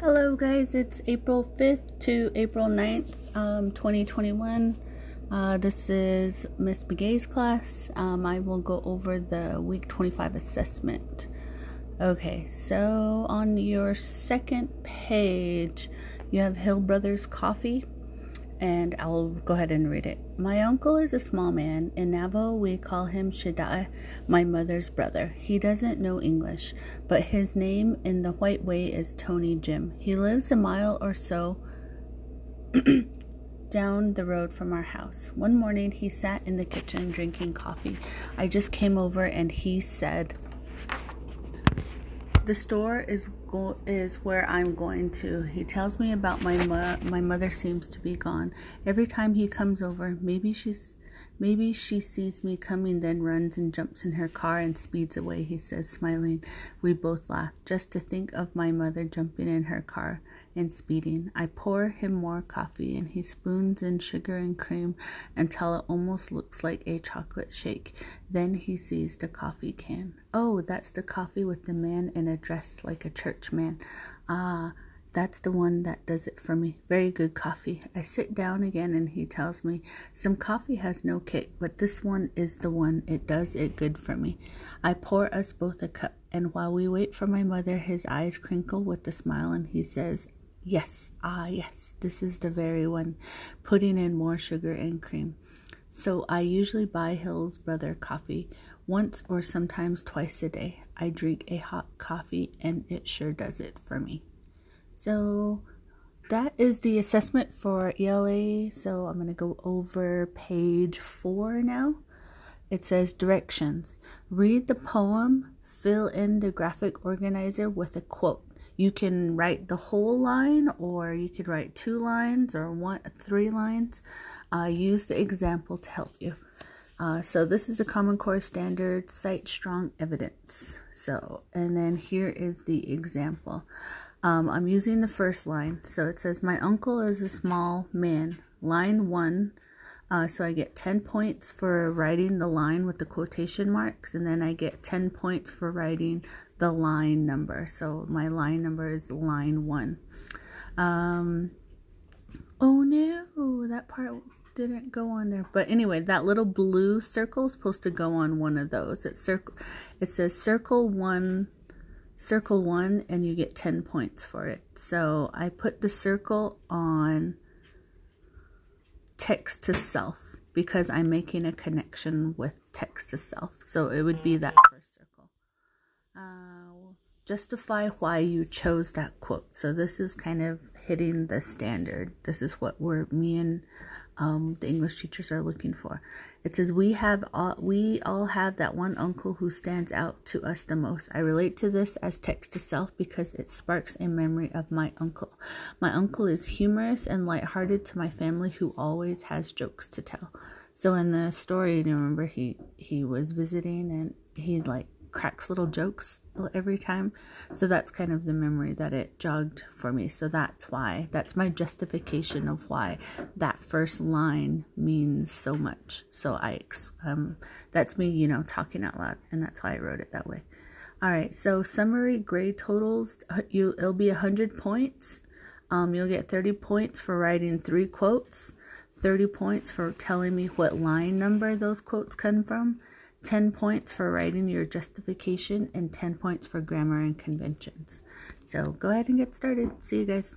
Hello, guys. It's April 5th to April 9th, um, 2021. Uh, this is Miss Begay's class. Um, I will go over the week 25 assessment. Okay, so on your second page, you have Hill Brothers Coffee and I'll go ahead and read it. My uncle is a small man. In Navajo, we call him Shida, my mother's brother. He doesn't know English, but his name in the white way is Tony Jim. He lives a mile or so down the road from our house. One morning, he sat in the kitchen drinking coffee. I just came over and he said, the store is go- is where I'm going to. He tells me about my mo- my mother seems to be gone. Every time he comes over, maybe she's maybe she sees me coming, then runs and jumps in her car and speeds away. He says, smiling. We both laugh just to think of my mother jumping in her car and speeding. I pour him more coffee, and he spoons in sugar and cream until it almost looks like a chocolate shake. Then he sees the coffee can. Oh, that's the coffee with the man in a dress like a churchman. Ah, that's the one that does it for me. Very good coffee. I sit down again and he tells me some coffee has no kick, but this one is the one. It does it good for me. I pour us both a cup, and while we wait for my mother, his eyes crinkle with a smile and he says, Yes, ah, yes, this is the very one, putting in more sugar and cream. So I usually buy Hill's Brother coffee once or sometimes twice a day. I drink a hot coffee and it sure does it for me. So that is the assessment for ELA. So I'm going to go over page four now. It says directions. Read the poem, fill in the graphic organizer with a quote you can write the whole line or you could write two lines or one three lines uh, use the example to help you uh, so this is a common core standard cite strong evidence so and then here is the example um, i'm using the first line so it says my uncle is a small man line one uh, so I get 10 points for writing the line with the quotation marks, and then I get 10 points for writing the line number. So my line number is line one. Um, oh no, that part didn't go on there. But anyway, that little blue circle is supposed to go on one of those. It's circle. It says circle one, circle one, and you get 10 points for it. So I put the circle on text to self because I'm making a connection with text to self. So it would be that first circle. Uh, justify why you chose that quote. So this is kind of hitting the standard. This is what we're me and um, the English teachers are looking for. It says we have all, we all have that one uncle who stands out to us the most. I relate to this as text to self because it sparks a memory of my uncle. My uncle is humorous and lighthearted to my family who always has jokes to tell. So in the story, you remember he he was visiting and he like cracks little jokes every time. So that's kind of the memory that it jogged for me. So that's why, that's my justification of why that first line means so much. So I, um, that's me, you know, talking out loud, and that's why I wrote it that way. All right, so summary grade totals, uh, you it'll be 100 points. Um, you'll get 30 points for writing three quotes, 30 points for telling me what line number those quotes come from, 10 points for writing your justification, and 10 points for grammar and conventions. So go ahead and get started. See you guys.